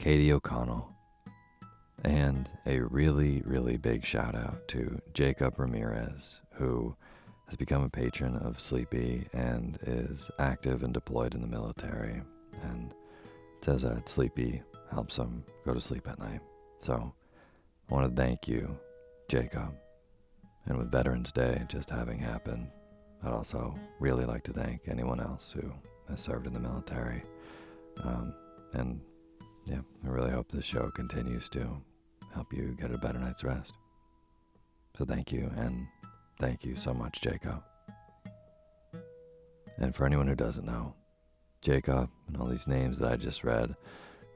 Katie O'Connell, and a really, really big shout out to Jacob Ramirez, who has become a patron of Sleepy and is active and deployed in the military, and says that Sleepy helps him go to sleep at night. So I want to thank you, Jacob. And with Veterans Day just having happened, I'd also really like to thank anyone else who has served in the military. Um, and yeah, I really hope this show continues to help you get a better night's rest. So thank you, and thank you so much, Jacob. And for anyone who doesn't know, Jacob and all these names that I just read,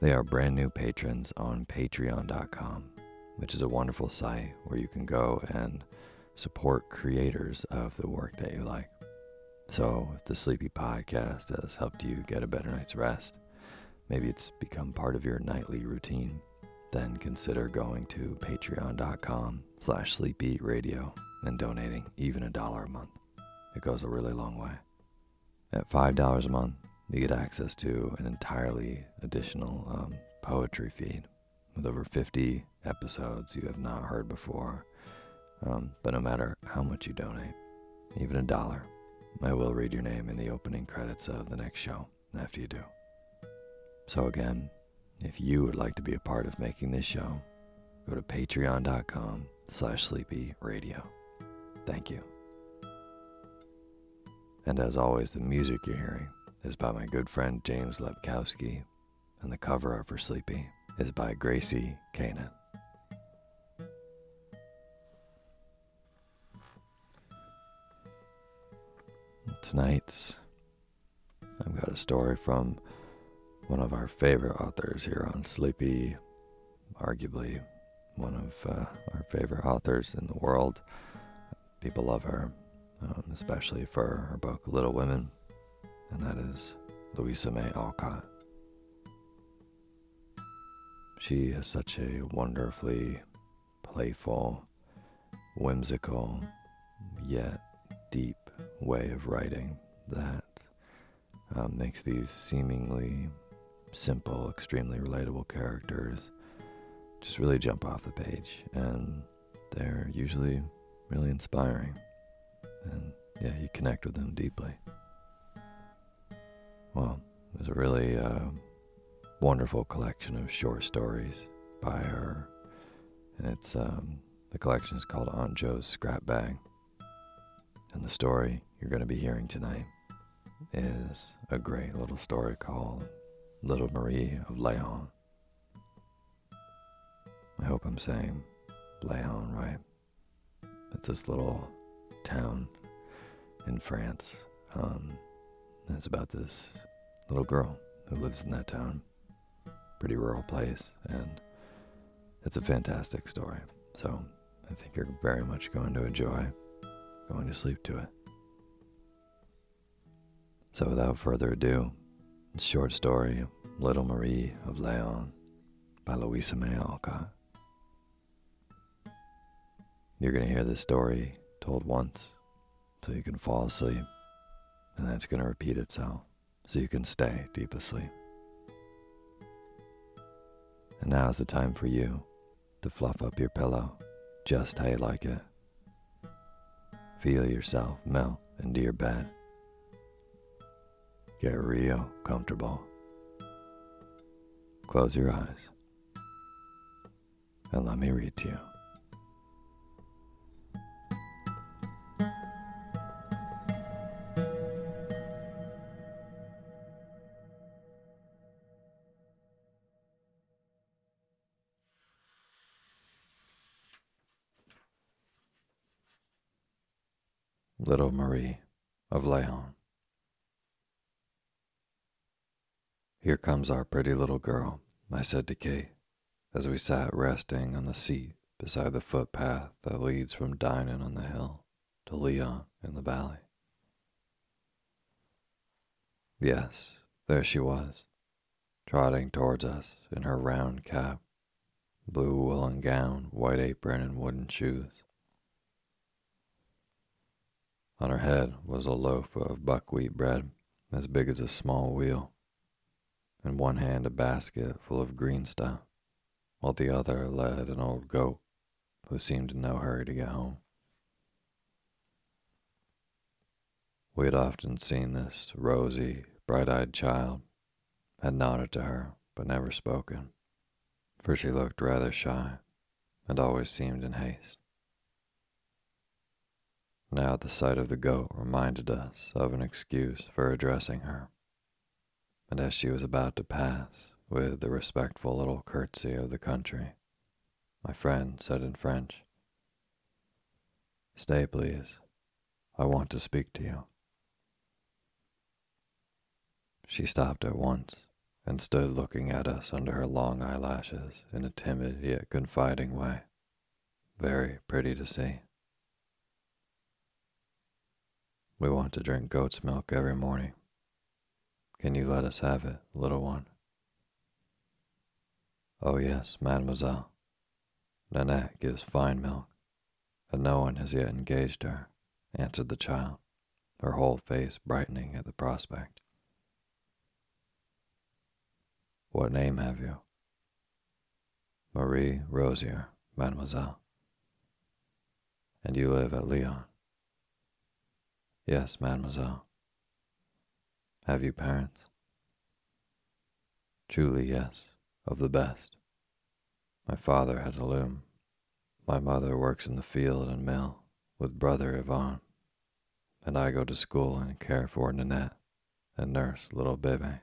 they are brand new patrons on patreon.com, which is a wonderful site where you can go and support creators of the work that you like. So, if the Sleepy Podcast has helped you get a better night's rest, maybe it's become part of your nightly routine, then consider going to patreon.com slash sleepyradio and donating even a dollar a month. It goes a really long way. At $5 a month, you get access to an entirely additional um, poetry feed with over 50 episodes you have not heard before. Um, but no matter how much you donate, even a dollar, I will read your name in the opening credits of the next show after you do. So again, if you would like to be a part of making this show, go to patreon.com slash sleepy radio. Thank you. And as always, the music you're hearing is by my good friend James Lepkowski, and the cover art for Sleepy is by Gracie Kanan. Tonight, I've got a story from one of our favorite authors here on Sleepy, arguably one of uh, our favorite authors in the world. People love her, um, especially for her book Little Women, and that is Louisa May Alcott. She has such a wonderfully playful, whimsical, yet deep way of writing that um, makes these seemingly simple, extremely relatable characters just really jump off the page, and they're usually really inspiring. And yeah, you connect with them deeply. Well, there's a really uh, wonderful collection of short stories by her, and it's um, the collection is called Aunt Jo's Scrap Bag. And the story you're going to be hearing tonight is a great little story called Little Marie of Lehon. I hope I'm saying Lehon right. It's this little town in France. Um, it's about this little girl who lives in that town. Pretty rural place, and it's a fantastic story. So I think you're very much going to enjoy going to sleep to it. So without further ado, short story Little Marie of Lehon by Louisa May Alcott. You're going to hear this story told once so you can fall asleep, and then it's going to repeat itself so you can stay deep asleep. And now is the time for you to fluff up your pillow just how you like it. Feel yourself melt into your bed. Get real comfortable. Close your eyes and let me read to you. Little Marie of Lehon. Here comes our pretty little girl, I said to Kate, as we sat resting on the seat beside the footpath that leads from Dinan on the hill to Lehon in the valley. Yes, there she was, trotting towards us in her round cap, blue woolen gown, white apron, and wooden shoes. On her head was a loaf of buckwheat bread as big as a small wheel. In one hand, a basket full of green stuff, while the other led an old goat who seemed in no hurry to get home. We had often seen this rosy, bright eyed child, had nodded to her, but never spoken, for she looked rather shy and always seemed in haste. Now the sight of the goat reminded us of an excuse for addressing her. And as she was about to pass, with the respectful little curtsy of the country, my friend said in French, Stay, please. I want to speak to you. She stopped at once and stood looking at us under her long eyelashes in a timid yet confiding way. Very pretty to see. We want to drink goat's milk every morning. Can you let us have it, little one? Oh, yes, mademoiselle. Nanette gives fine milk, but no one has yet engaged her, answered the child, her whole face brightening at the prospect. What name have you? Marie Rosier, mademoiselle. And you live at Lehon. Yes, mademoiselle. Have you parents? Truly, yes, of the best. My father has a loom. My mother works in the field and mill with brother Yvon, and I go to school and care for Nanette and nurse little Bebe.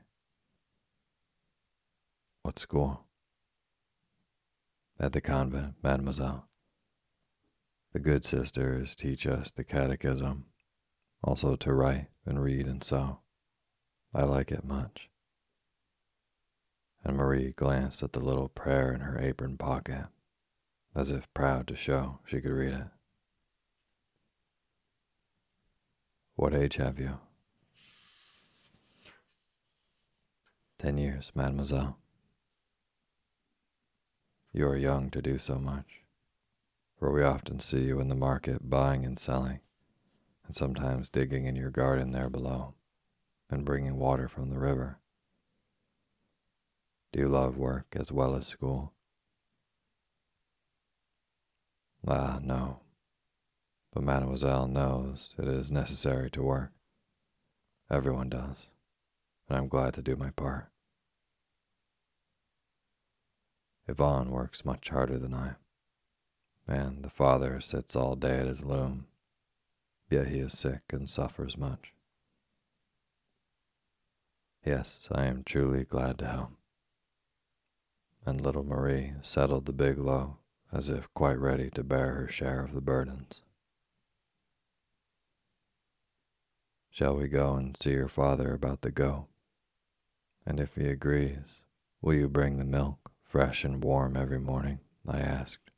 What school? At the convent, mademoiselle. The good sisters teach us the catechism also to write and read and sew. I like it much. And Marie glanced at the little prayer in her apron pocket, as if proud to show she could read it. What age have you? Ten years, mademoiselle. You are young to do so much, for we often see you in the market buying and selling and sometimes digging in your garden there below and bringing water from the river. Do you love work as well as school? Ah, no. But Mademoiselle knows it is necessary to work. Everyone does, and I'm glad to do my part. Yvon works much harder than I, and the father sits all day at his loom, yet he is sick and suffers much. Yes, I am truly glad to help. And little Marie settled the big loaf as if quite ready to bear her share of the burdens. Shall we go and see your father about the goat? And if he agrees, will you bring the milk fresh and warm every morning? I asked,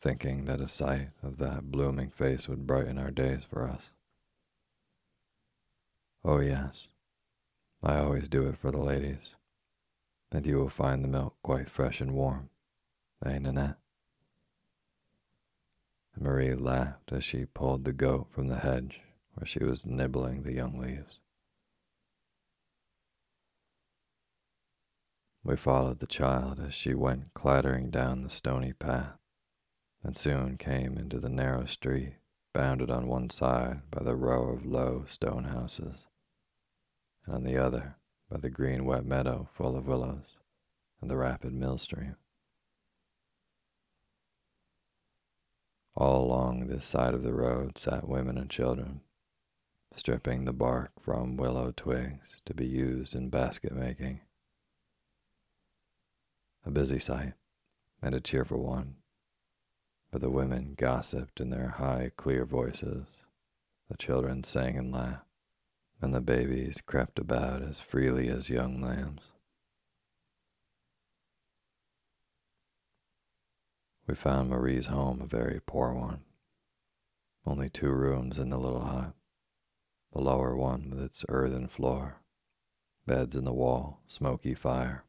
thinking that a sight of that blooming face would brighten our days for us. Oh, yes, I always do it for the ladies, and you will find the milk quite fresh and warm, eh, Nanette? Marie laughed as she pulled the goat from the hedge where she was nibbling the young leaves. We followed the child as she went clattering down the stony path, and soon came into the narrow street bounded on one side by the row of low stone houses, and on the other by the green wet meadow full of willows and the rapid mill stream. All along this side of the road sat women and children, stripping the bark from willow twigs to be used in basket making. A busy sight and a cheerful one, for the women gossiped in their high, clear voices, the children sang and laughed, and the babies crept about as freely as young lambs. We found Marie's home a very poor one. Only two rooms in the little hut the lower one with its earthen floor, beds in the wall, smoky fire,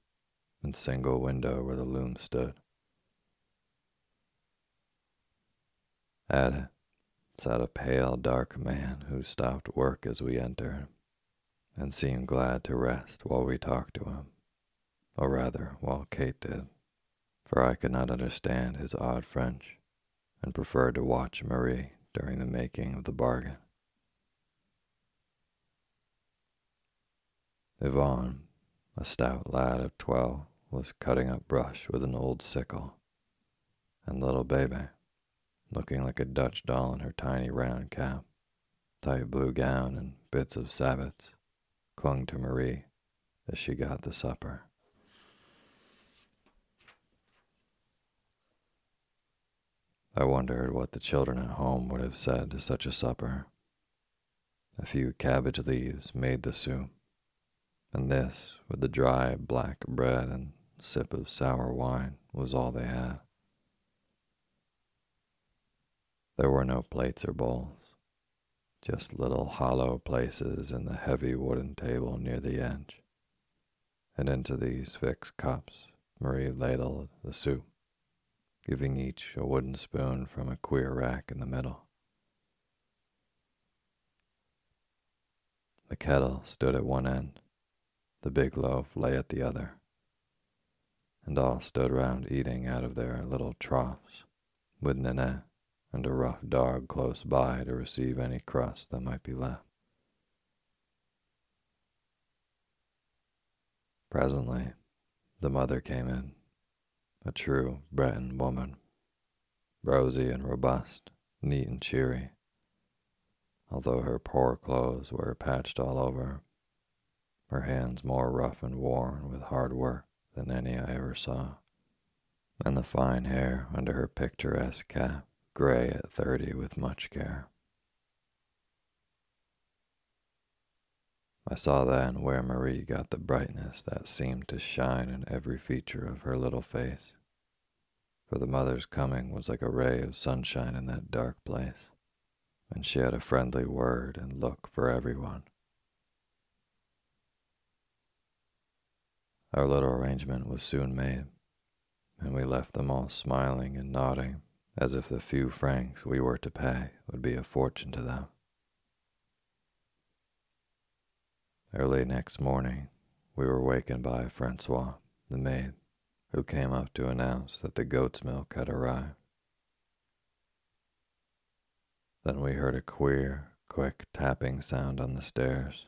and single window where the loom stood. At it sat a pale, dark man who stopped work as we entered and seemed glad to rest while we talked to him, or rather, while Kate did, for I could not understand his odd French and preferred to watch Marie during the making of the bargain. Yvon, a stout lad of twelve, was cutting up brush with an old sickle, and little Bebe, looking like a Dutch doll in her tiny round cap, tight blue gown, and bits of sabots, clung to Marie as she got the supper. I wondered what the children at home would have said to such a supper. A few cabbage leaves made the soup and this, with the dry black bread and sip of sour wine, was all they had. There were no plates or bowls, just little hollow places in the heavy wooden table near the edge, and into these fixed cups Marie ladled the soup, giving each a wooden spoon from a queer rack in the middle. The kettle stood at one end, the big loaf lay at the other, and all stood round eating out of their little troughs, with Nanette and a rough dog close by to receive any crust that might be left. Presently, the mother came in, a true Breton woman, rosy and robust, neat and cheery, although her poor clothes were patched all over her hands more rough and worn with hard work than any I ever saw, and the fine hair under her picturesque cap gray at thirty with much care. I saw then where Marie got the brightness that seemed to shine in every feature of her little face, for the mother's coming was like a ray of sunshine in that dark place, and she had a friendly word and look for everyone. Our little arrangement was soon made, and we left them all smiling and nodding as if the few francs we were to pay would be a fortune to them. Early next morning, we were wakened by Francois, the maid, who came up to announce that the goat's milk had arrived. Then we heard a queer, quick tapping sound on the stairs,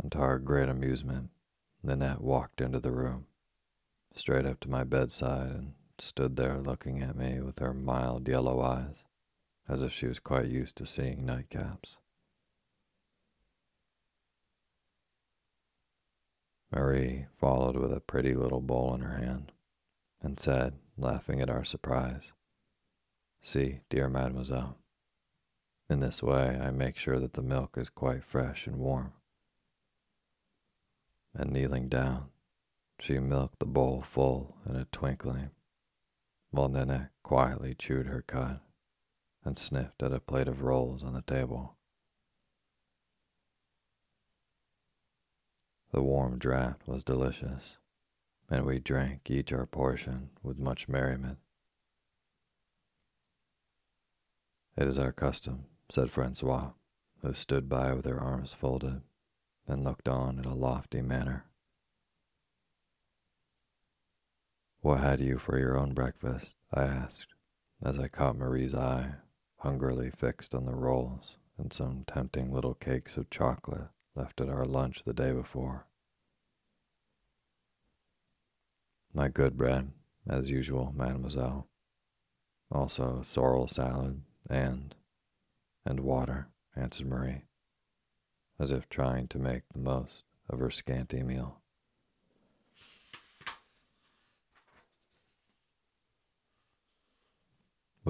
and to our great amusement, Nanette walked into the room, straight up to my bedside, and stood there looking at me with her mild yellow eyes, as if she was quite used to seeing nightcaps. Marie followed with a pretty little bowl in her hand, and said, laughing at our surprise, See, dear mademoiselle, in this way I make sure that the milk is quite fresh and warm. And kneeling down, she milked the bowl full in a twinkling, Nanette quietly chewed her cud and sniffed at a plate of rolls on the table. The warm draught was delicious, and we drank each our portion with much merriment. It is our custom, said Francois, who stood by with her arms folded and looked on in a lofty manner. What had you for your own breakfast? I asked, as I caught Marie's eye hungrily fixed on the rolls and some tempting little cakes of chocolate left at our lunch the day before. My good bread, as usual, mademoiselle. Also sorrel salad and and water, answered Marie, as if trying to make the most of her scanty meal.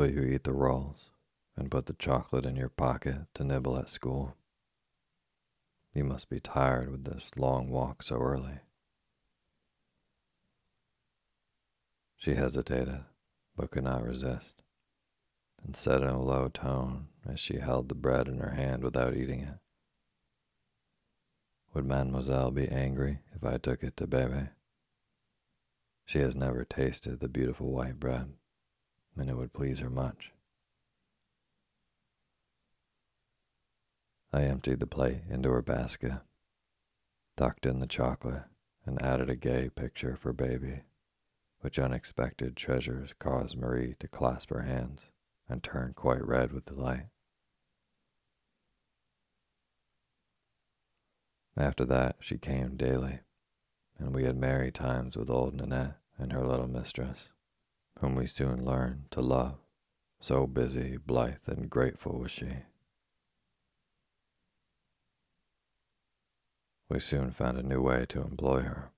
Will you eat the rolls and put the chocolate in your pocket to nibble at school? You must be tired with this long walk so early. She hesitated, but could not resist, and said in a low tone as she held the bread in her hand without eating it, Would mademoiselle be angry if I took it to Bebe? She has never tasted the beautiful white bread, and it would please her much. I emptied the plate into her basket, tucked in the chocolate, and added a gay picture for baby which unexpected treasures caused Marie to clasp her hands and turn quite red with delight. After that, she came daily, and we had merry times with old Nanette and her little mistress, whom we soon learned to love, so busy, blithe, and grateful was she. We soon found a new way to employ her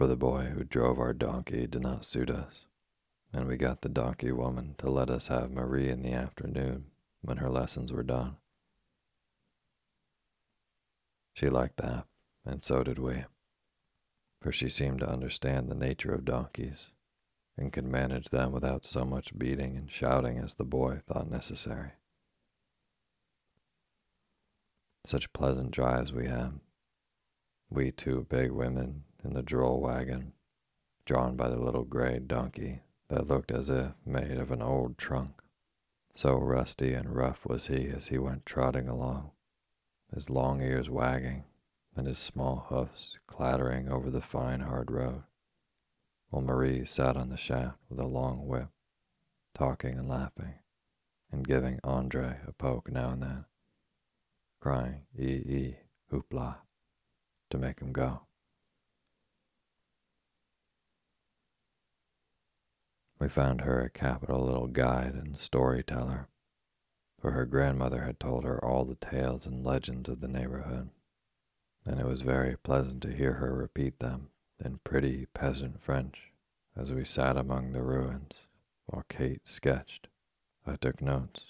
for the boy who drove our donkey did not suit us, and we got the donkey woman to let us have Marie in the afternoon when her lessons were done. She liked that, and so did we, for she seemed to understand the nature of donkeys and could manage them without so much beating and shouting as the boy thought necessary. Such pleasant drives we had, we two big women in the droll wagon, drawn by the little gray donkey that looked as if made of an old trunk. So rusty and rough was he as he went trotting along, his long ears wagging and his small hoofs clattering over the fine hard road, while Marie sat on the shaft with a long whip, talking and laughing, and giving Andre a poke now and then, crying ee ee hoopla to make him go. We found her a capital little guide and storyteller, for her grandmother had told her all the tales and legends of the neighborhood, and it was very pleasant to hear her repeat them in pretty peasant French as we sat among the ruins while Kate sketched. I took notes,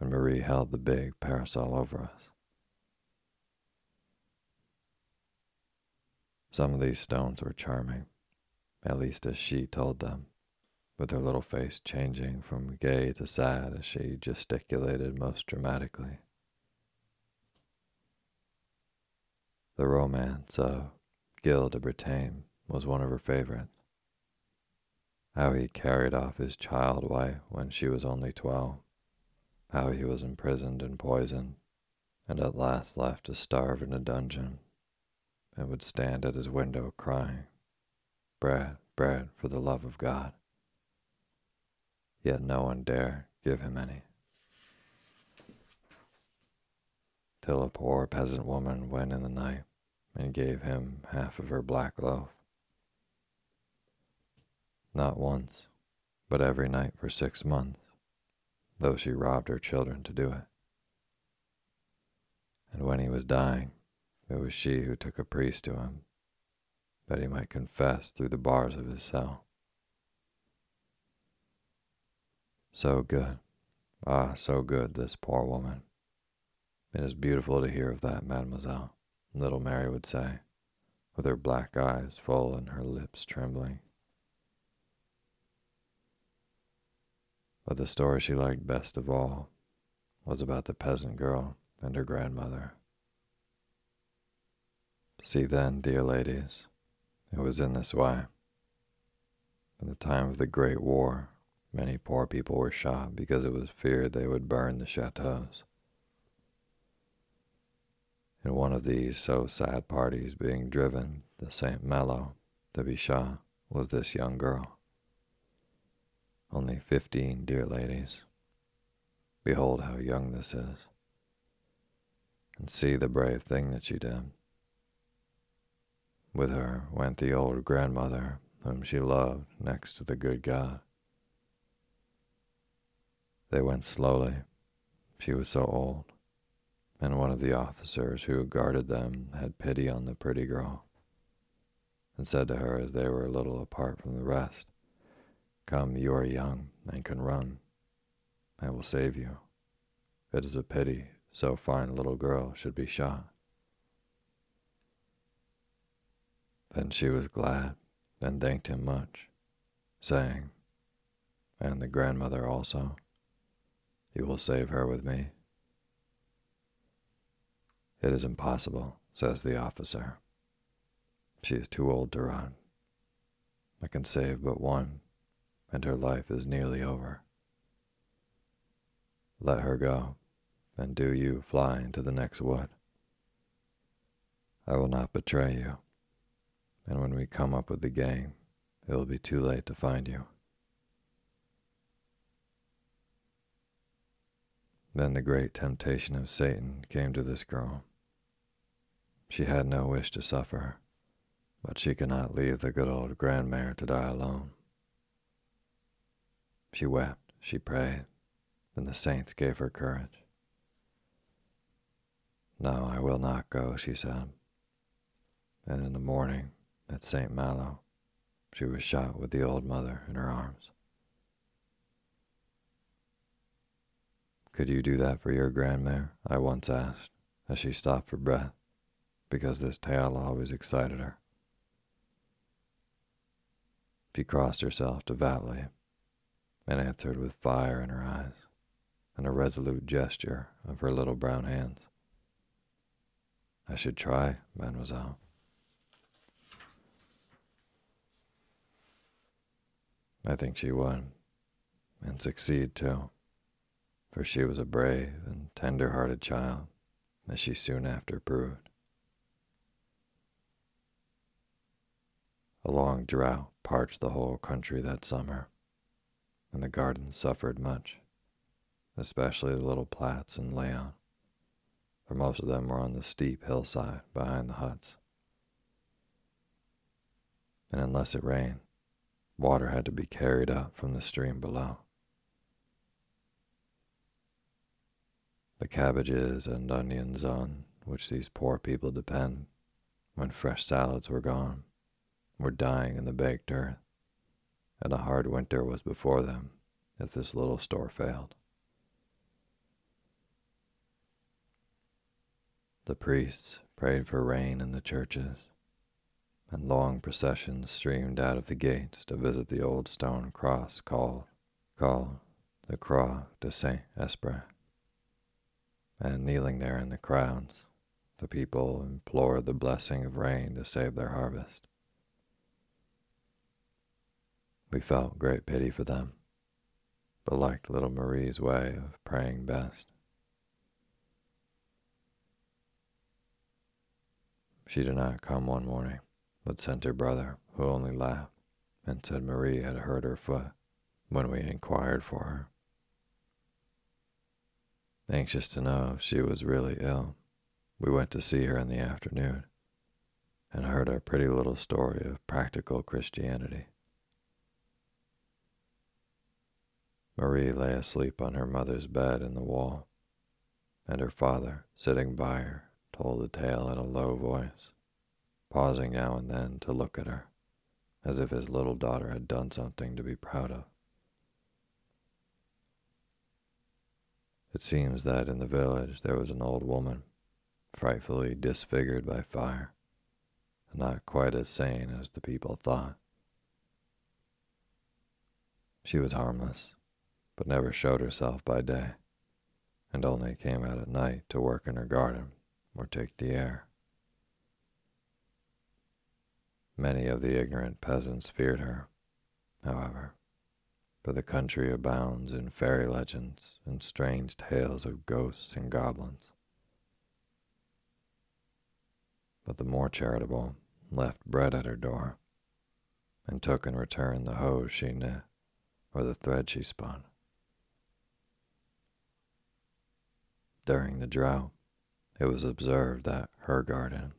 and Marie held the big parasol over us. Some of these stones were charming, at least as she told them with her little face changing from gay to sad as she gesticulated most dramatically. The romance of Gilles de Bretagne was one of her favorites. How he carried off his child wife when she was only twelve, how he was imprisoned and poisoned, and at last left to starve in a dungeon, and would stand at his window crying, Bread, bread, for the love of God yet no one dare give him any. till a poor peasant woman went in the night and gave him half of her black loaf. Not once, but every night for six months, though she robbed her children to do it. And when he was dying, it was she who took a priest to him, that he might confess through the bars of his cell. So good, ah, so good, this poor woman. It is beautiful to hear of that, mademoiselle, little Mary would say, with her black eyes full and her lips trembling. But the story she liked best of all was about the peasant girl and her grandmother. See then, dear ladies, it was in this way. In the time of the Great War, many poor people were shot because it was feared they would burn the chateaus. In one of these so sad parties being driven the St. Malo be shot was this young girl. Only fifteen, dear ladies. Behold how young this is. And see the brave thing that she did. With her went the old grandmother whom she loved next to the good God. They went slowly. She was so old, and one of the officers who guarded them had pity on the pretty girl, and said to her as they were a little apart from the rest, Come, you are young and can run. I will save you. It is a pity so fine a little girl should be shot. Then she was glad and thanked him much, saying, And the grandmother also, you will save her with me. It is impossible, says the officer. She is too old to run. I can save but one and her life is nearly over. Let her go, and do you fly into the next wood. I will not betray you, and when we come up with the gang, it will be too late to find you. Then the great temptation of Satan came to this girl. She had no wish to suffer, but she could not leave the good old grandmare to die alone. She wept, she prayed, and the saints gave her courage. No, I will not go, she said. And in the morning, at St. Malo, she was shot with the old mother in her arms. Could you do that for your grandmare? I once asked, as she stopped for breath, because this tale always excited her. She crossed herself devoutly and answered with fire in her eyes and a resolute gesture of her little brown hands. I should try, mademoiselle. I think she would, and succeed too, for she was a brave and tender hearted child, as she soon after proved. A long drought parched the whole country that summer and the gardens suffered much, especially the little Platts and Lehon, for most of them were on the steep hillside behind the huts. And unless it rained, water had to be carried up from the stream below. The cabbages and onions on which these poor people depend, when fresh salads were gone, were dying in the baked earth and a hard winter was before them if this little store failed. The priests prayed for rain in the churches, and long processions streamed out of the gates to visit the old stone cross called, called the Croix de Saint Esprit. And kneeling there in the crowds, the people implored the blessing of rain to save their harvest. We felt great pity for them, but liked little Marie's way of praying best. She did not come one morning, but sent her brother, who only laughed and said Marie had hurt her foot when we inquired for her. Anxious to know if she was really ill, we went to see her in the afternoon and heard a pretty little story of practical Christianity. Marie lay asleep on her mother's bed in the wall, and her father, sitting by her, told the tale in a low voice, pausing now and then to look at her, as if his little daughter had done something to be proud of. It seems that in the village there was an old woman, frightfully disfigured by fire, and not quite as sane as the people thought. She was harmless, but never showed herself by day, and only came out at night to work in her garden or take the air. Many of the ignorant peasants feared her, however, for the country abounds in fairy legends and strange tales of ghosts and goblins. But the more charitable left bread at her door and took in return the hose she knit or the thread she spun. During the drought, it was observed that her garden,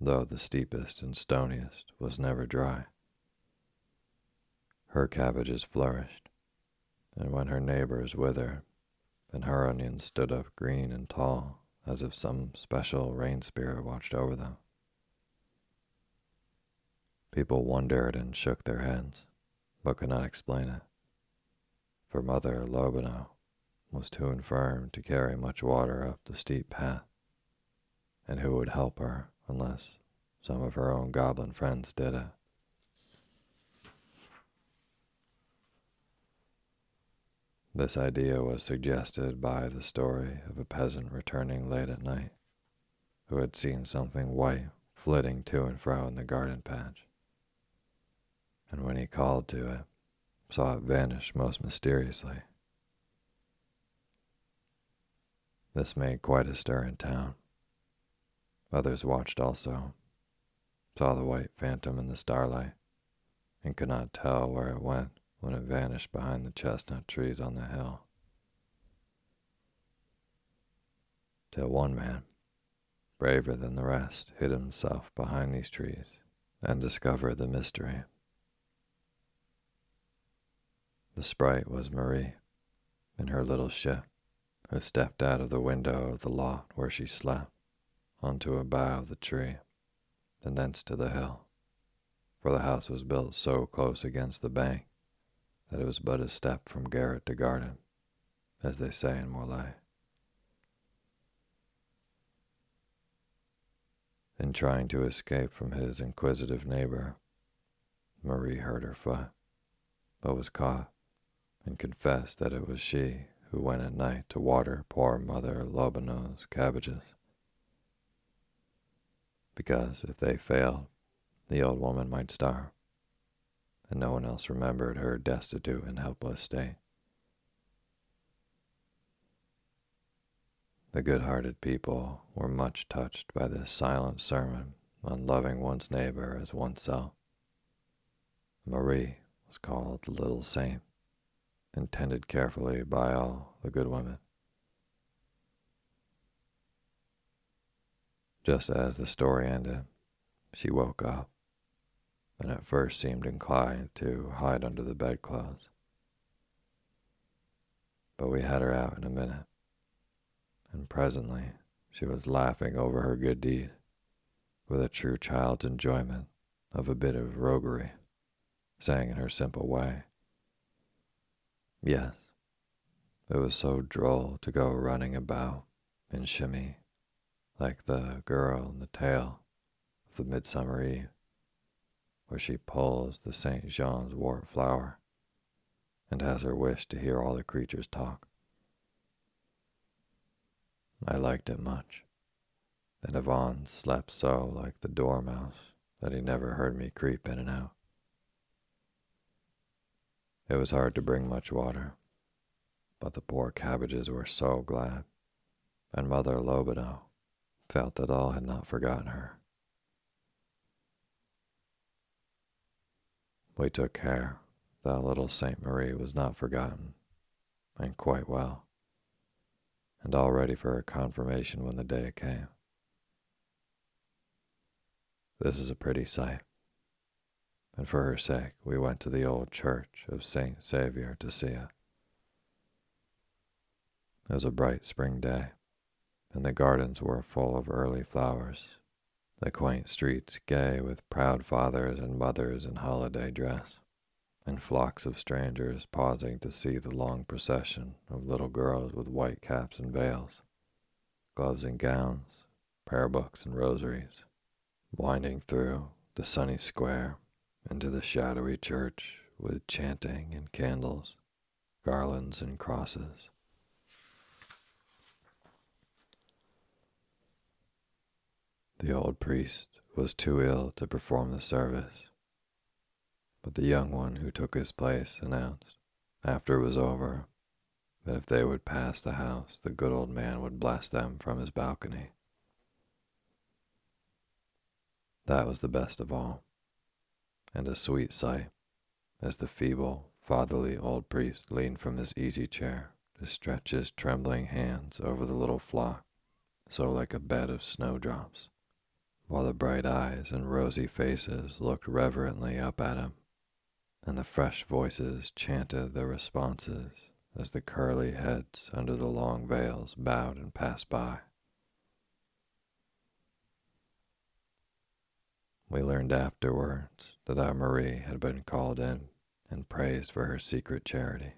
though the steepest and stoniest, was never dry. Her cabbages flourished, and when her neighbors withered, then her onions stood up green and tall, as if some special rain spirit watched over them. People wondered and shook their heads, but could not explain it. For Mother Lobenow was too infirm to carry much water up the steep path, and who would help her unless some of her own goblin friends did it? This idea was suggested by the story of a peasant returning late at night who had seen something white flitting to and fro in the garden patch. And when he called to it, saw it vanish most mysteriously. This made quite a stir in town. Others watched also, saw the white phantom in the starlight, and could not tell where it went when it vanished behind the chestnut trees on the hill. Till one man, braver than the rest, hid himself behind these trees and discovered the mystery. The sprite was Marie in her little ship who stepped out of the window of the lot where she slept onto a bough of the tree, and thence to the hill, for the house was built so close against the bank that it was but a step from garret to garden, as they say in Morlaix. In trying to escape from his inquisitive neighbor, Marie hurt her foot, but was caught and confessed that it was she who went at night to water poor Mother Lobenow's cabbages. Because if they failed, the old woman might starve, and no one else remembered her destitute and helpless state. The good hearted people were much touched by this silent sermon on loving one's neighbor as oneself. Marie was called Little Saint intended carefully by all the good women. Just as the story ended, she woke up and at first seemed inclined to hide under the bedclothes. But we had her out in a minute, and presently she was laughing over her good deed with a true child's enjoyment of a bit of roguery, saying in her simple way, Yes, it was so droll to go running about and shimmy like the girl in the tale of the Midsummer Eve, where she pulls the St. Jean's wort flower and has her wish to hear all the creatures talk. I liked it much, and Yvon slept so like the dormouse that he never heard me creep in and out. It was hard to bring much water, but the poor cabbages were so glad, and Mother Lobenow felt that all had not forgotten her. We took care that little Saint Marie was not forgotten, and quite well, and all ready for her confirmation when the day came. this is a pretty sight. And for her sake, we went to the old church of St. Sauveur to see it. It was a bright spring day, and the gardens were full of early flowers, the quaint streets gay with proud fathers and mothers in holiday dress, and flocks of strangers pausing to see the long procession of little girls with white caps and veils, gloves and gowns, prayer books and rosaries, winding through the sunny square into the shadowy church with chanting and candles, garlands and crosses. The old priest was too ill to perform the service, but the young one who took his place announced, after it was over, that if they would pass the house, the good old man would bless them from his balcony. That was the best of all, and a sweet sight as the feeble, fatherly old priest leaned from his easy chair to stretch his trembling hands over the little flock, so like a bed of snowdrops while the bright eyes and rosy faces looked reverently up at him, and the fresh voices chanted their responses as the curly heads under the long veils bowed and passed by. We learned afterwards that our Marie had been called in and praised for her secret charity.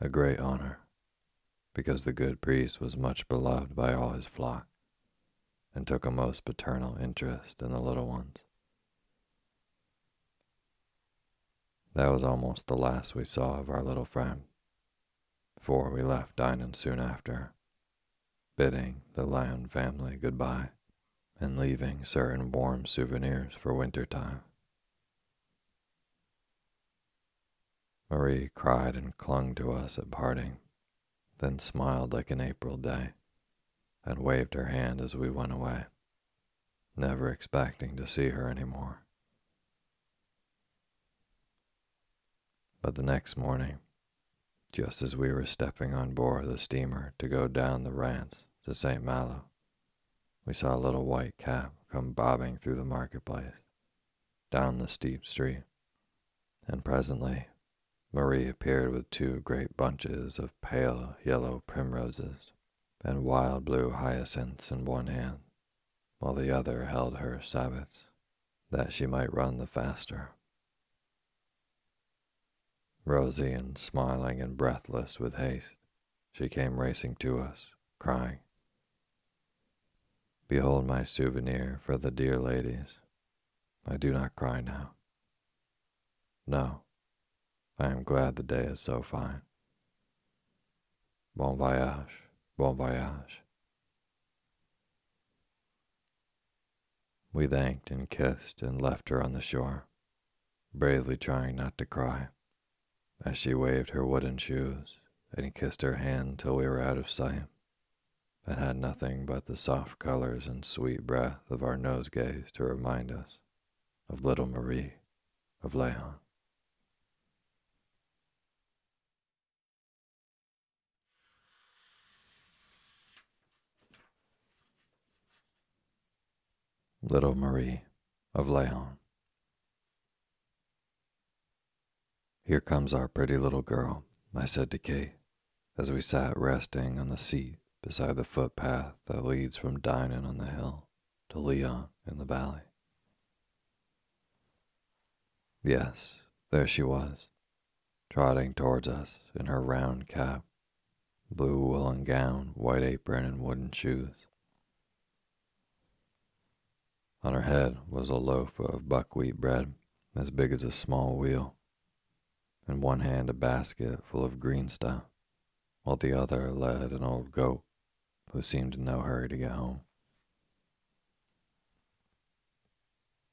A great honor, because the good priest was much beloved by all his flock and took a most paternal interest in the little ones. That was almost the last we saw of our little friend, for we left Dinan soon after, bidding the Lehon family goodbye and leaving certain warm souvenirs for winter time. Marie cried and clung to us at parting, then smiled like an April day and waved her hand as we went away, never expecting to see her any more. But the next morning, just as we were stepping on board the steamer to go down the Rance to St. Malo, we saw a little white cap come bobbing through the marketplace, down the steep street, and presently Marie appeared with two great bunches of pale yellow primroses and wild blue hyacinths in one hand, while the other held her sabots, that she might run the faster. Rosy and smiling and breathless with haste, she came racing to us, crying, Behold my souvenir for the dear ladies. I do not cry now. No, I am glad the day is so fine. Bon voyage. Bon voyage. We thanked and kissed and left her on the shore, bravely trying not to cry, as she waved her wooden shoes and kissed her hand till we were out of sight, and had nothing but the soft colors and sweet breath of our nosegays to remind us of little Marie of Lehon. little Marie of Lehon. Here comes our pretty little girl, I said to Kate, as we sat resting on the seat beside the footpath that leads from Dinan on the hill to Lehon in the valley. Yes, there she was, trotting towards us in her round cap, blue woolen gown, white apron, and wooden shoes. On her head was a loaf of buckwheat bread as big as a small wheel. In one hand a basket full of green stuff, while the other led an old goat who seemed in no hurry to get home.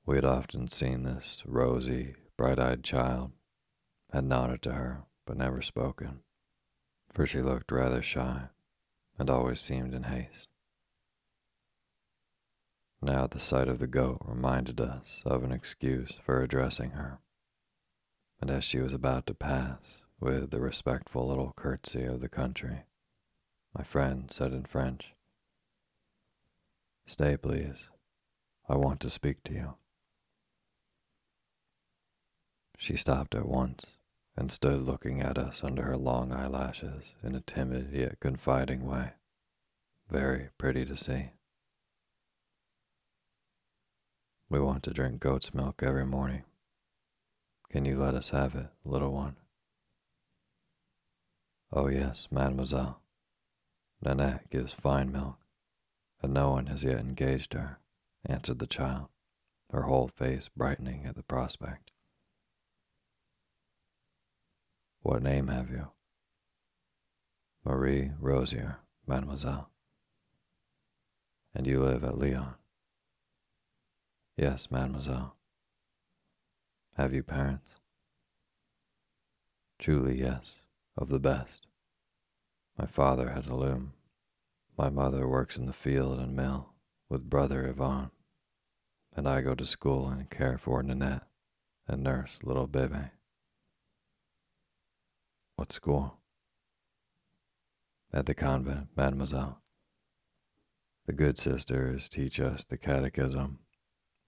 We had often seen this rosy, bright eyed child, had nodded to her, but never spoken, for she looked rather shy and always seemed in haste. Now the sight of the goat reminded us of an excuse for addressing her. And as she was about to pass, with the respectful little curtsy of the country, my friend said in French, Stay, please. I want to speak to you. She stopped at once and stood looking at us under her long eyelashes in a timid yet confiding way. Very pretty to see. We want to drink goat's milk every morning. Can you let us have it, little one? Oh, yes, mademoiselle. Nanette gives fine milk, but no one has yet engaged her, answered the child, her whole face brightening at the prospect. What name have you? Marie Rosier, mademoiselle. And you live at Lehon? Yes, mademoiselle. Have you parents? Truly, yes, of the best. My father has a loom. My mother works in the field and mill with brother Yvon, and I go to school and care for Nanette and nurse little Bebe. What school? At the convent, mademoiselle. The good sisters teach us the catechism,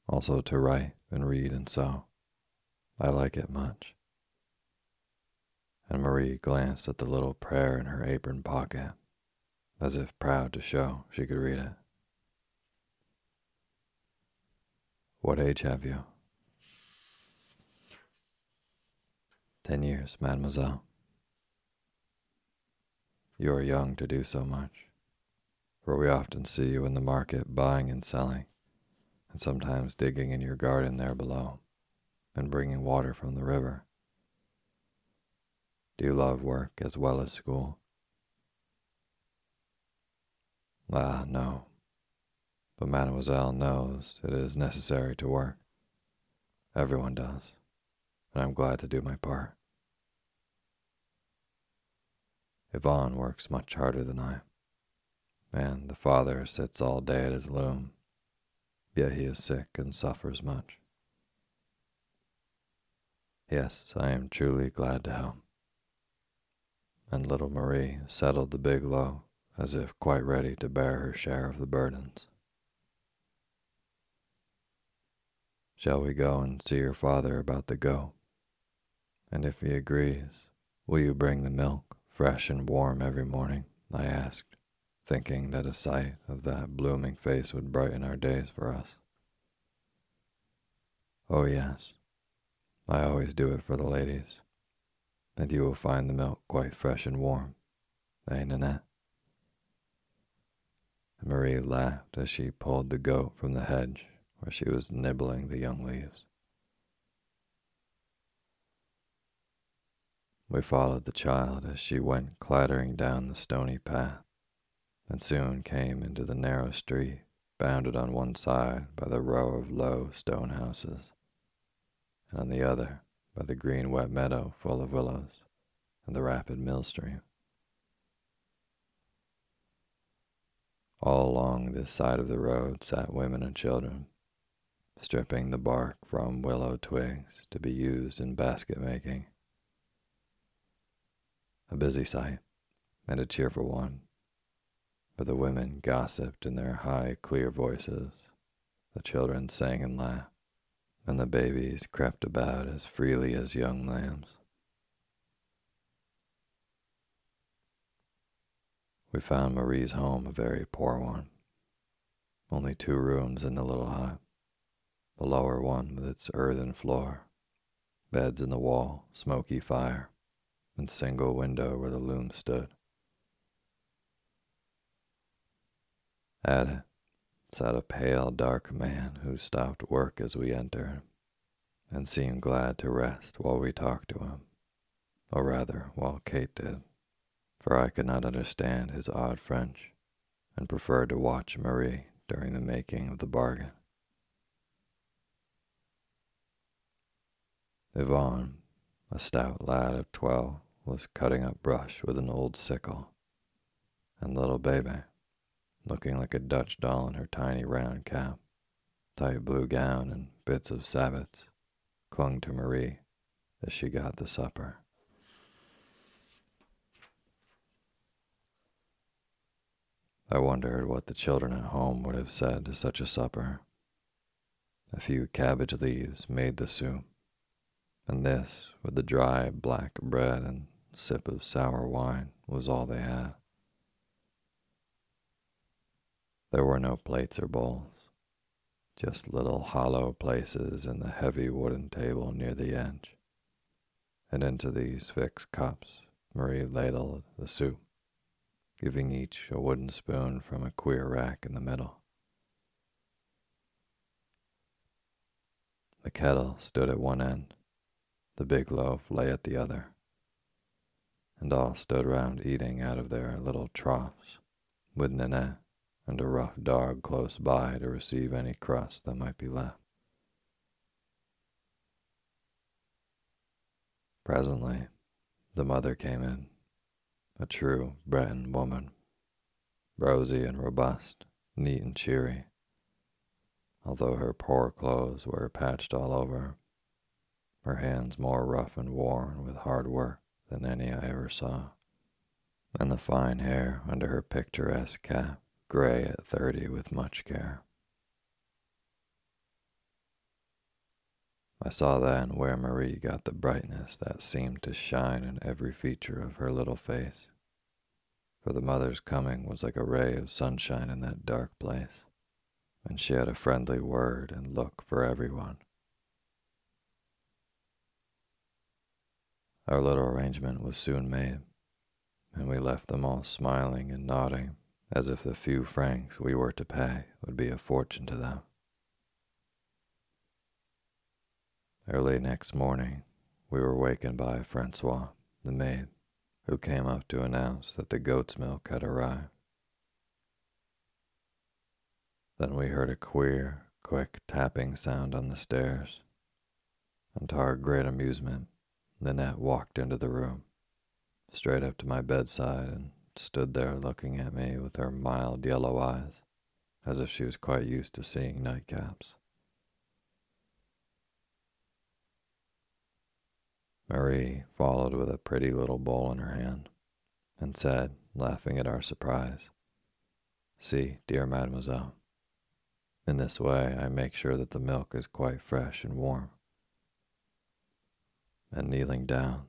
also to write and read and sew. I like it much. And Marie glanced at the little prayer in her apron pocket, as if proud to show she could read it. What age have you? Ten years, mademoiselle. You are young to do so much, for we often see you in the market buying and selling, and sometimes digging in your garden there below, and bringing water from the river. Do you love work as well as school? Ah, no. But Mademoiselle knows it is necessary to work. Everyone does, and I'm glad to do my part. Yvon works much harder than I, and the father sits all day at his loom, yet he is sick and suffers much. Yes, I am truly glad to help. And little Marie settled the big low as if quite ready to bear her share of the burdens. Shall we go and see your father about the goat? And if he agrees, will you bring the milk fresh and warm every morning? I asked, thinking that a sight of that blooming face would brighten our days for us. Oh, yes, I always do it for the ladies, and you will find the milk quite fresh and warm, eh, Nanette? Marie laughed as she pulled the goat from the hedge where she was nibbling the young leaves. We followed the child as she went clattering down the stony path, and soon came into the narrow street bounded on one side by the row of low stone houses, and on the other by the green wet meadow full of willows and the rapid mill stream. All along this side of the road sat women and children, stripping the bark from willow twigs to be used in basket making a busy sight and a cheerful one. But the women gossiped in their high, clear voices, the children sang and laughed, and the babies crept about as freely as young lambs. We found Marie's home a very poor one. Only two rooms in the little hut. The lower one with its earthen floor, beds in the wall, smoky fire, and single window where the loom stood. At it sat a pale, dark man who stopped work as we entered and seemed glad to rest while we talked to him, or rather, while Kate did, for I could not understand his odd French and preferred to watch Marie during the making of the bargain. Yvon a stout lad of twelve, was cutting up brush with an old sickle, and little Bebe, looking like a Dutch doll in her tiny round cap, tight blue gown, and bits of sabots, clung to Marie as she got the supper. I wondered what the children at home would have said to such a supper, A few cabbage leaves made the soup, and this, with the dry black bread and sip of sour wine, was all they had. There were no plates or bowls, just little hollow places in the heavy wooden table near the edge. And into these fixed cups Marie ladled the soup, giving each a wooden spoon from a queer rack in the middle. The kettle stood at one end, the big loaf lay at the other, and all stood round eating out of their little troughs, with Nanette and a rough dog close by to receive any crust that might be left. Presently, the mother came in, a true Breton woman, rosy and robust, neat and cheery, although her poor clothes were patched all over, her hands more rough and worn with hard work than any I ever saw, and the fine hair under her picturesque cap gray at thirty with much care. I saw then where Marie got the brightness that seemed to shine in every feature of her little face, for the mother's coming was like a ray of sunshine in that dark place, and she had a friendly word and look for everyone. Our little arrangement was soon made, and we left them all smiling and nodding as if the few francs we were to pay would be a fortune to them. Early next morning, we were wakened by Francois, the maid, who came up to announce that the goat's milk had arrived. Then we heard a queer, quick tapping sound on the stairs, and to our great amusement, Nanette walked into the room, straight up to my bedside, and stood there looking at me with her mild yellow eyes, as if she was quite used to seeing nightcaps. Marie followed with a pretty little bowl in her hand, and said, laughing at our surprise, See, dear mademoiselle, in this way I make sure that the milk is quite fresh and warm. And kneeling down,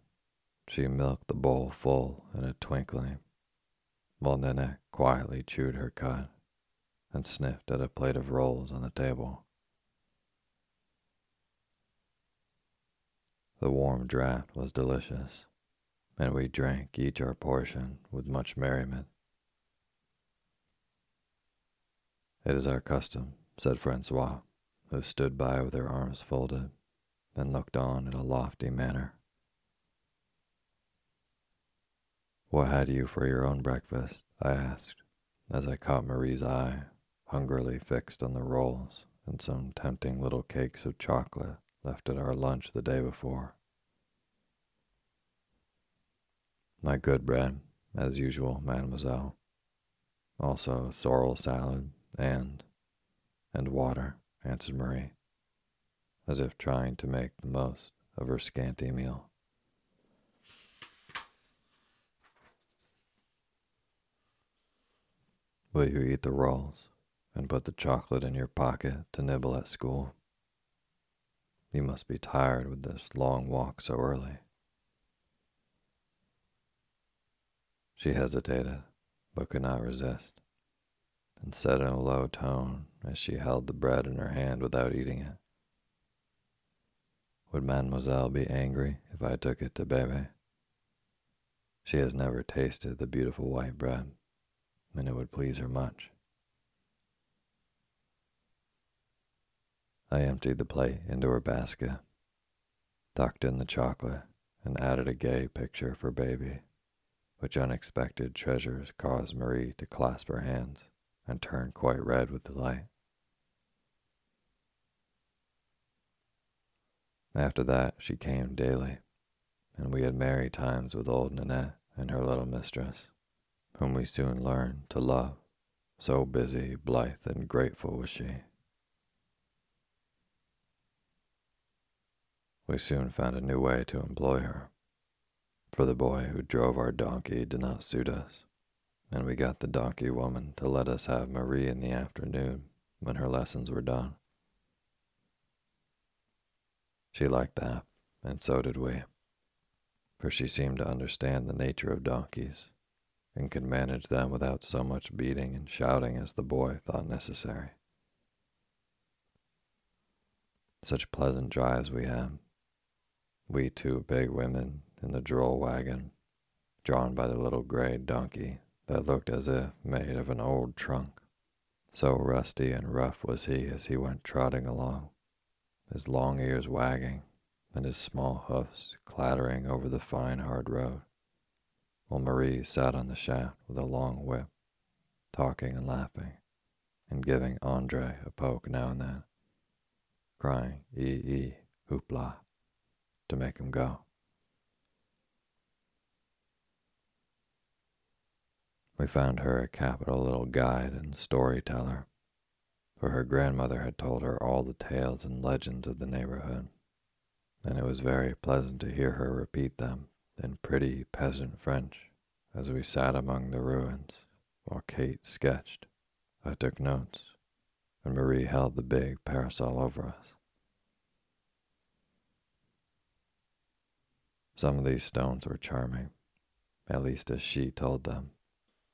she milked the bowl full in a twinkling while quietly chewed her cud and sniffed at a plate of rolls on the table. The warm draught was delicious, and we drank each our portion with much merriment. It is our custom, said Francois, who stood by with her arms folded and looked on in a lofty manner. What had you for your own breakfast? I asked, as I caught Marie's eye, hungrily fixed on the rolls and some tempting little cakes of chocolate left at our lunch the day before. My good bread, as usual, mademoiselle. Also sorrel salad and and water, answered Marie, as if trying to make the most of her scanty meal. Will you eat the rolls and put the chocolate in your pocket to nibble at school? You must be tired with this long walk so early. She hesitated, but could not resist, and said in a low tone as she held the bread in her hand without eating it, Would mademoiselle be angry if I took it to Bebe? She has never tasted the beautiful white bread and it would please her much. I emptied the plate into her basket, tucked in the chocolate, and added a gay picture for baby, which unexpected treasures caused Marie to clasp her hands and turn quite red with delight. After that, she came daily, and we had merry times with old Nanette and her little mistress whom we soon learned to love. So busy, blithe, and grateful was she. We soon found a new way to employ her, for the boy who drove our donkey did not suit us, and we got the donkey woman to let us have Marie in the afternoon when her lessons were done. She liked that, and so did we, for she seemed to understand the nature of donkeys and could manage them without so much beating and shouting as the boy thought necessary. Such pleasant drives we had, we two big women in the droll wagon, drawn by the little gray donkey that looked as if made of an old trunk. So rusty and rough was he as he went trotting along, his long ears wagging and his small hoofs clattering over the fine hard road, while Marie sat on the shaft with a long whip, talking and laughing, and giving Andre a poke now and then, crying ee ee hoopla to make him go. We found her a capital little guide and storyteller, for her grandmother had told her all the tales and legends of the neighborhood, and it was very pleasant to hear her repeat them in pretty peasant French as we sat among the ruins while Kate sketched. I took notes, and Marie held the big parasol over us. Some of these stones were charming, at least as she told them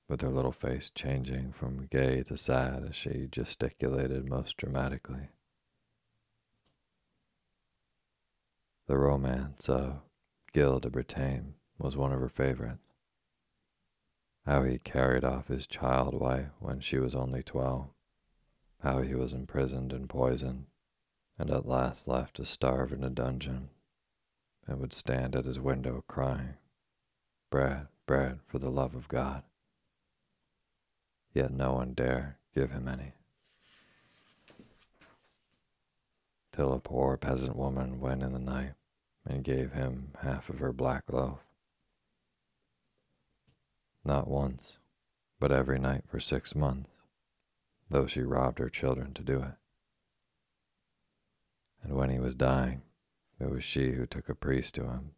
with her little face changing from gay to sad as she gesticulated most dramatically. The romance of Gilles de Bretagne was one of her favorites. How he carried off his child wife when she was only twelve, how he was imprisoned and poisoned, and at last left to starve in a dungeon, and would stand at his window crying, Bread, bread, for the love of God yet no one dare give him any. Till a poor peasant woman went in the night and gave him half of her black loaf. Not once, but every night for six months, though she robbed her children to do it. And when he was dying, it was she who took a priest to him,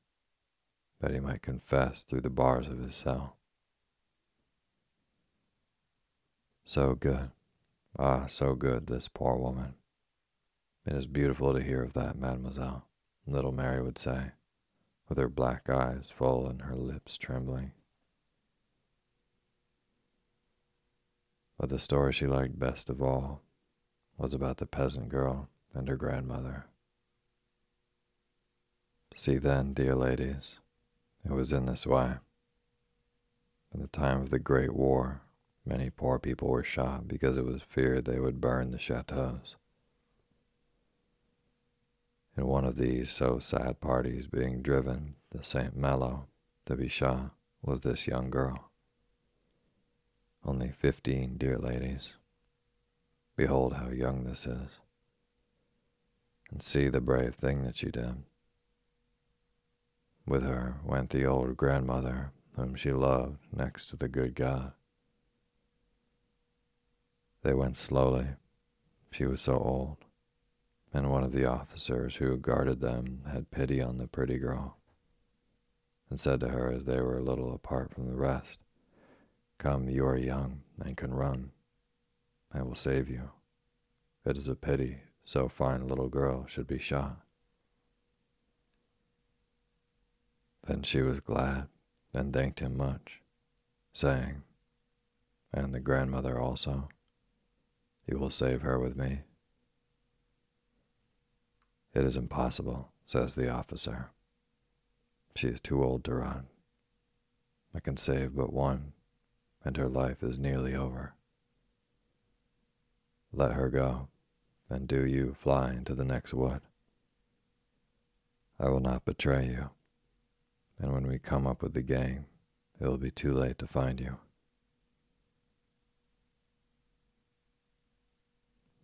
that he might confess through the bars of his cell. So good. Ah, so good, this poor woman. It is beautiful to hear of that, mademoiselle, little Mary would say, with her black eyes full and her lips trembling. But the story she liked best of all was about the peasant girl and her grandmother. See then, dear ladies, it was in this way. In the time of the Great War, Many poor people were shot because it was feared they would burn the chateaus. In one of these so sad parties being driven to St. Malo be shot was this young girl. Only fifteen, dear ladies. Behold how young this is. And see the brave thing that she did. With her went the old grandmother whom she loved next to the good God. They went slowly. She was so old, and one of the officers who guarded them had pity on the pretty girl and said to her as they were a little apart from the rest, Come, you are young and can run. I will save you. It is a pity so fine a little girl should be shot. Then she was glad and thanked him much, saying, And the grandmother also. You will save her with me. It is impossible, says the officer. She is too old to run. I can save but one, and her life is nearly over. Let her go, and do you fly into the next wood. I will not betray you, and when we come up with the gang, it will be too late to find you.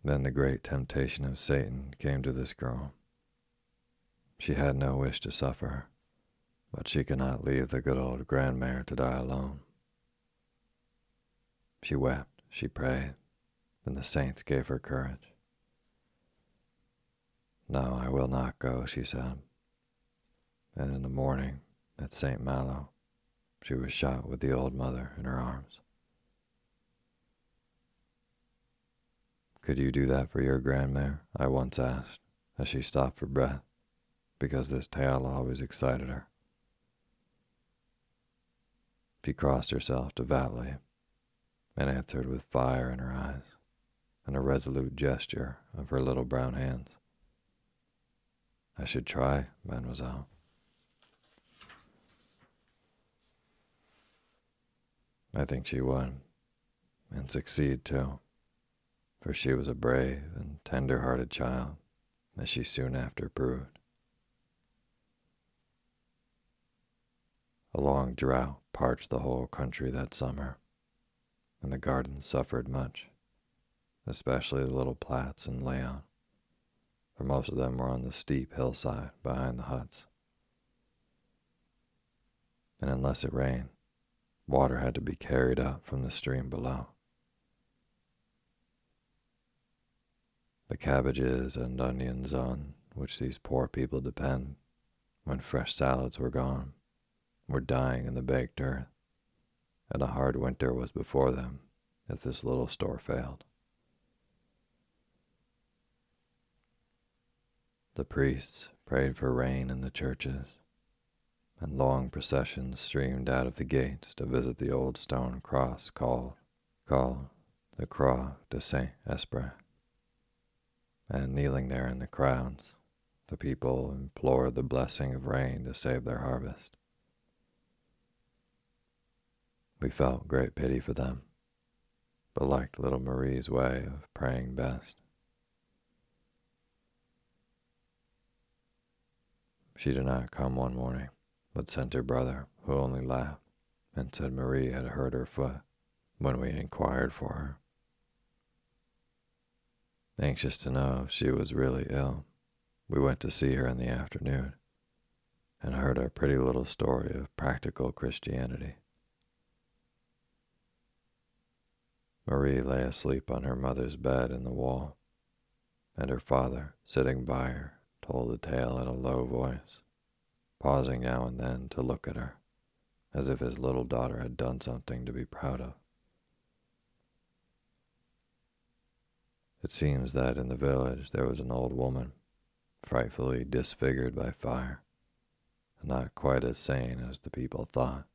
Then the great temptation of Satan came to this girl. She had no wish to suffer, but she could not leave the good old grandmare to die alone. She wept, she prayed, and the saints gave her courage. No, I will not go, she said. And in the morning, at St. Malo, she was shot with the old mother in her arms. Could you do that for your grandmare? I once asked, as she stopped for breath because this tale always excited her. She crossed herself devoutly and answered with fire in her eyes and a resolute gesture of her little brown hands. I should try, mademoiselle. I think she would, and succeed too, for she was a brave and tender hearted child, as she soon after proved. A long drought parched the whole country that summer, and the gardens suffered much, especially the little Platts and Lehon for most of them were on the steep hillside behind the huts. And unless it rained, water had to be carried up from the stream below. The cabbages and onions on which these poor people depend, when fresh salads were gone, were dying in the baked earth, and a hard winter was before them if this little store failed. The priests prayed for rain in the churches, and long processions streamed out of the gates to visit the old stone cross called, called the Croix de Saint Esprit. And kneeling there in the crowds, the people implored the blessing of rain to save their harvest. We felt great pity for them, but liked little Marie's way of praying best. She did not come one morning, but sent her brother, who only laughed, and said Marie had hurt her foot when we inquired for her. Anxious to know if she was really ill, we went to see her in the afternoon and heard a pretty little story of practical Christianity. Marie lay asleep on her mother's bed in the wall, and her father, sitting by her, told the tale in a low voice, pausing now and then to look at her, as if his little daughter had done something to be proud of. It seems that in the village there was an old woman, frightfully disfigured by fire, and not quite as sane as the people thought.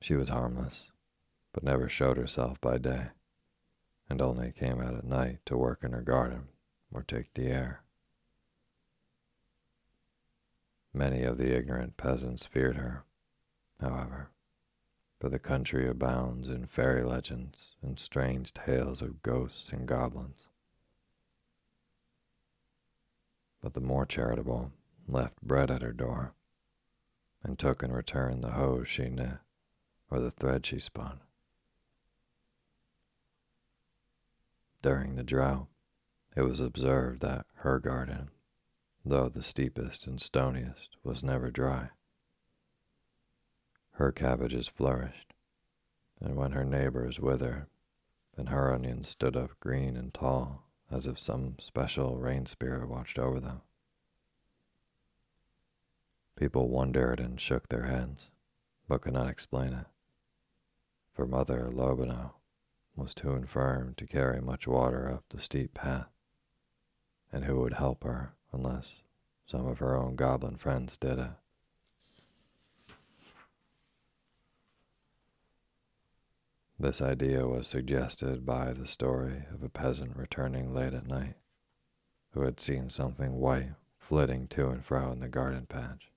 She was harmless, but never showed herself by day, and only came out at night to work in her garden or take the air. Many of the ignorant peasants feared her, however, for the country abounds in fairy legends and strange tales of ghosts and goblins. But the more charitable left bread at her door and took in return the hose she knit or the thread she spun. During the drought, it was observed that her garden, though the steepest and stoniest, was never dry. Her cabbages flourished, and when her neighbors withered, and her onions stood up green and tall, as if some special rain spirit watched over them. People wondered and shook their heads, but could not explain it. For Mother Lobineau was too infirm to carry much water up the steep path and who would help her unless some of her own goblin friends did it. This idea was suggested by the story of a peasant returning late at night who had seen something white flitting to and fro in the garden patch.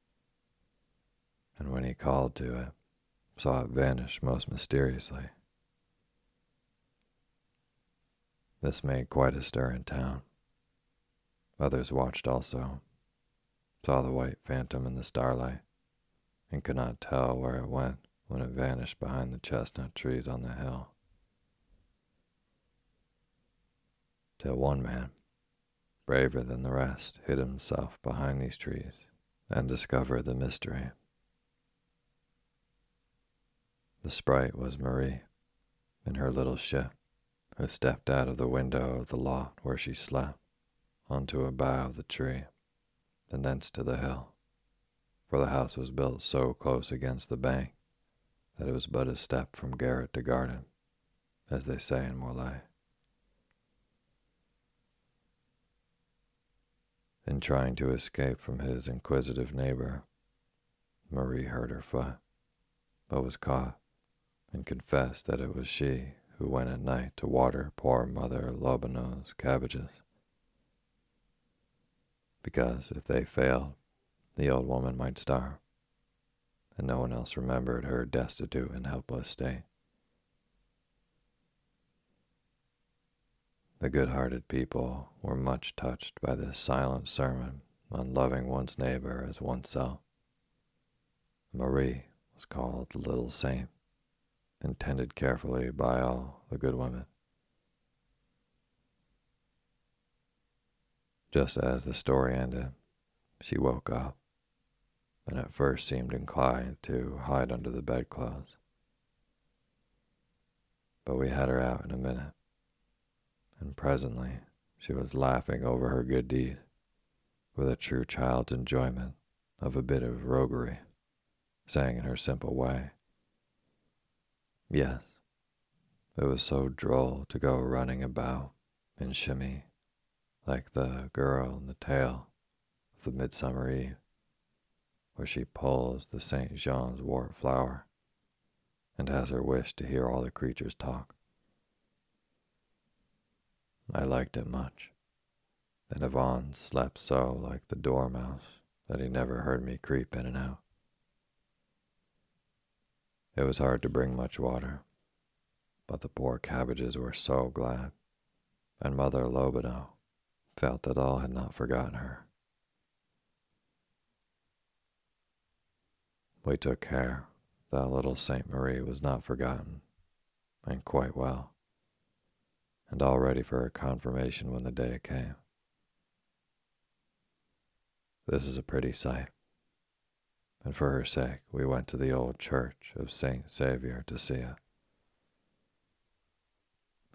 And when he called to it, saw it vanish most mysteriously. This made quite a stir in town. Others watched also, saw the white phantom in the starlight, and could not tell where it went when it vanished behind the chestnut trees on the hill. Till one man, braver than the rest, hid himself behind these trees and discovered the mystery. The sprite was Marie in her little ship, who stepped out of the window of the loft where she slept onto a bough of the tree, and thence to the hill, for the house was built so close against the bank that it was but a step from garret to garden, as they say in Morlaix. In trying to escape from his inquisitive neighbor, Marie hurt her foot, but was caught and confessed that it was she who went at night to water poor Mother Lobanau's cabbages. Because if they failed, the old woman might starve, and no one else remembered her destitute and helpless state. The good hearted people were much touched by this silent sermon on loving one's neighbor as oneself. Marie was called the Little Saint, intended carefully by all the good women. Just as the story ended, she woke up and at first seemed inclined to hide under the bedclothes. But we had her out in a minute, and presently she was laughing over her good deed with a true child's enjoyment of a bit of roguery, saying in her simple way, Yes, it was so droll to go running about and shimmy like the girl in the tale of the Midsummer Eve, where she pulls the St. Jean's wort flower and has her wish to hear all the creatures talk. I liked it much, and Yvon slept so like the dormouse that he never heard me creep in and out. It was hard to bring much water, but the poor cabbages were so glad, and Mother Lobanau felt that all had not forgotten her. We took care that little Saint Marie was not forgotten, and quite well, and all ready for her confirmation when the day came. This is a pretty sight, and for her sake we went to the old church of Saint Sauveur to see it.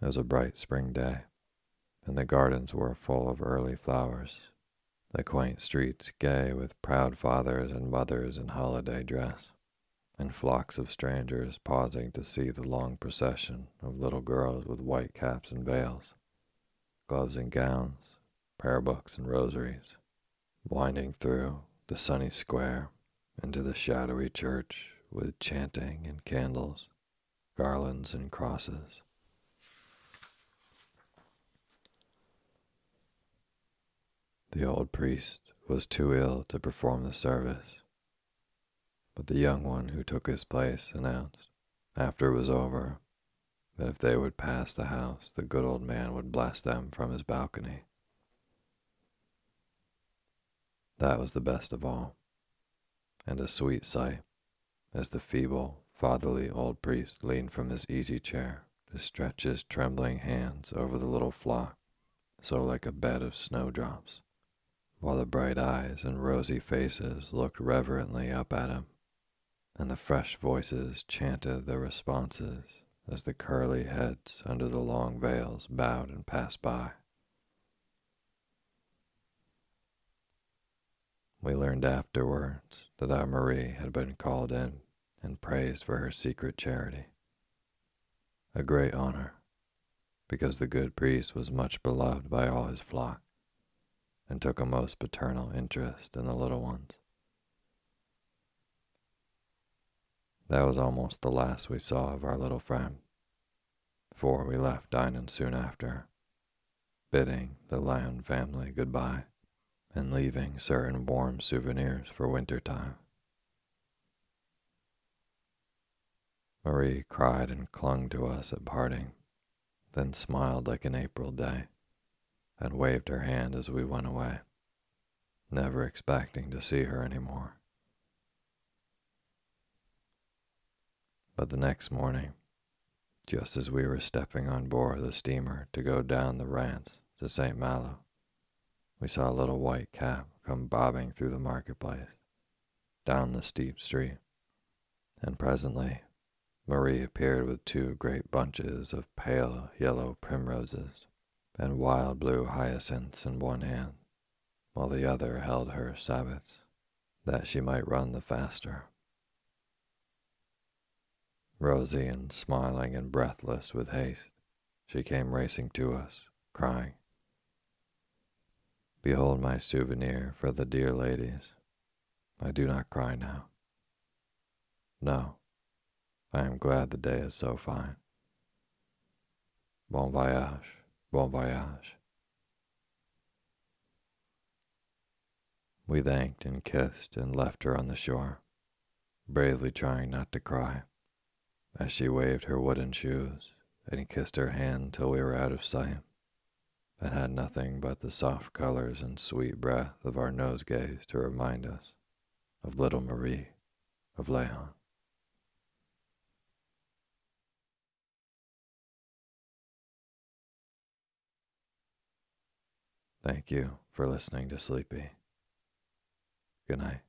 It was a bright spring day and the gardens were full of early flowers, the quaint streets gay with proud fathers and mothers in holiday dress, and flocks of strangers pausing to see the long procession of little girls with white caps and veils, gloves and gowns, prayer books and rosaries, winding through the sunny square into the shadowy church with chanting and candles, garlands and crosses. The old priest was too ill to perform the service, but the young one who took his place announced, after it was over, that if they would pass the house, the good old man would bless them from his balcony. That was the best of all, and a sweet sight as the feeble, fatherly old priest leaned from his easy chair to stretch his trembling hands over the little flock, so like a bed of snowdrops while the bright eyes and rosy faces looked reverently up at him, and the fresh voices chanted their responses as the curly heads under the long veils bowed and passed by. We learned afterwards that our Marie had been called in and praised for her secret charity. A great honor, because the good priest was much beloved by all his flock and took a most paternal interest in the little ones. That was almost the last we saw of our little friend, for we left Dinan soon after, bidding the Lehon family goodbye and leaving certain warm souvenirs for winter time. Marie cried and clung to us at parting, then smiled like an April day and waved her hand as we went away, never expecting to see her any more. But the next morning, just as we were stepping on board the steamer to go down the Rance to St. Malo, we saw a little white cap come bobbing through the marketplace, down the steep street, and presently Marie appeared with two great bunches of pale yellow primroses and wild blue hyacinths in one hand, while the other held her sabots, that she might run the faster. Rosy and smiling and breathless with haste, she came racing to us, crying, Behold my souvenir for the dear ladies. I do not cry now. No, I am glad the day is so fine. Bon voyage, bon voyage. We thanked and kissed and left her on the shore, bravely trying not to cry, as she waved her wooden shoes and kissed her hand till we were out of sight, and had nothing but the soft colors and sweet breath of our nosegays to remind us of little Marie of Lehon. Thank you for listening to Sleepy. Good night.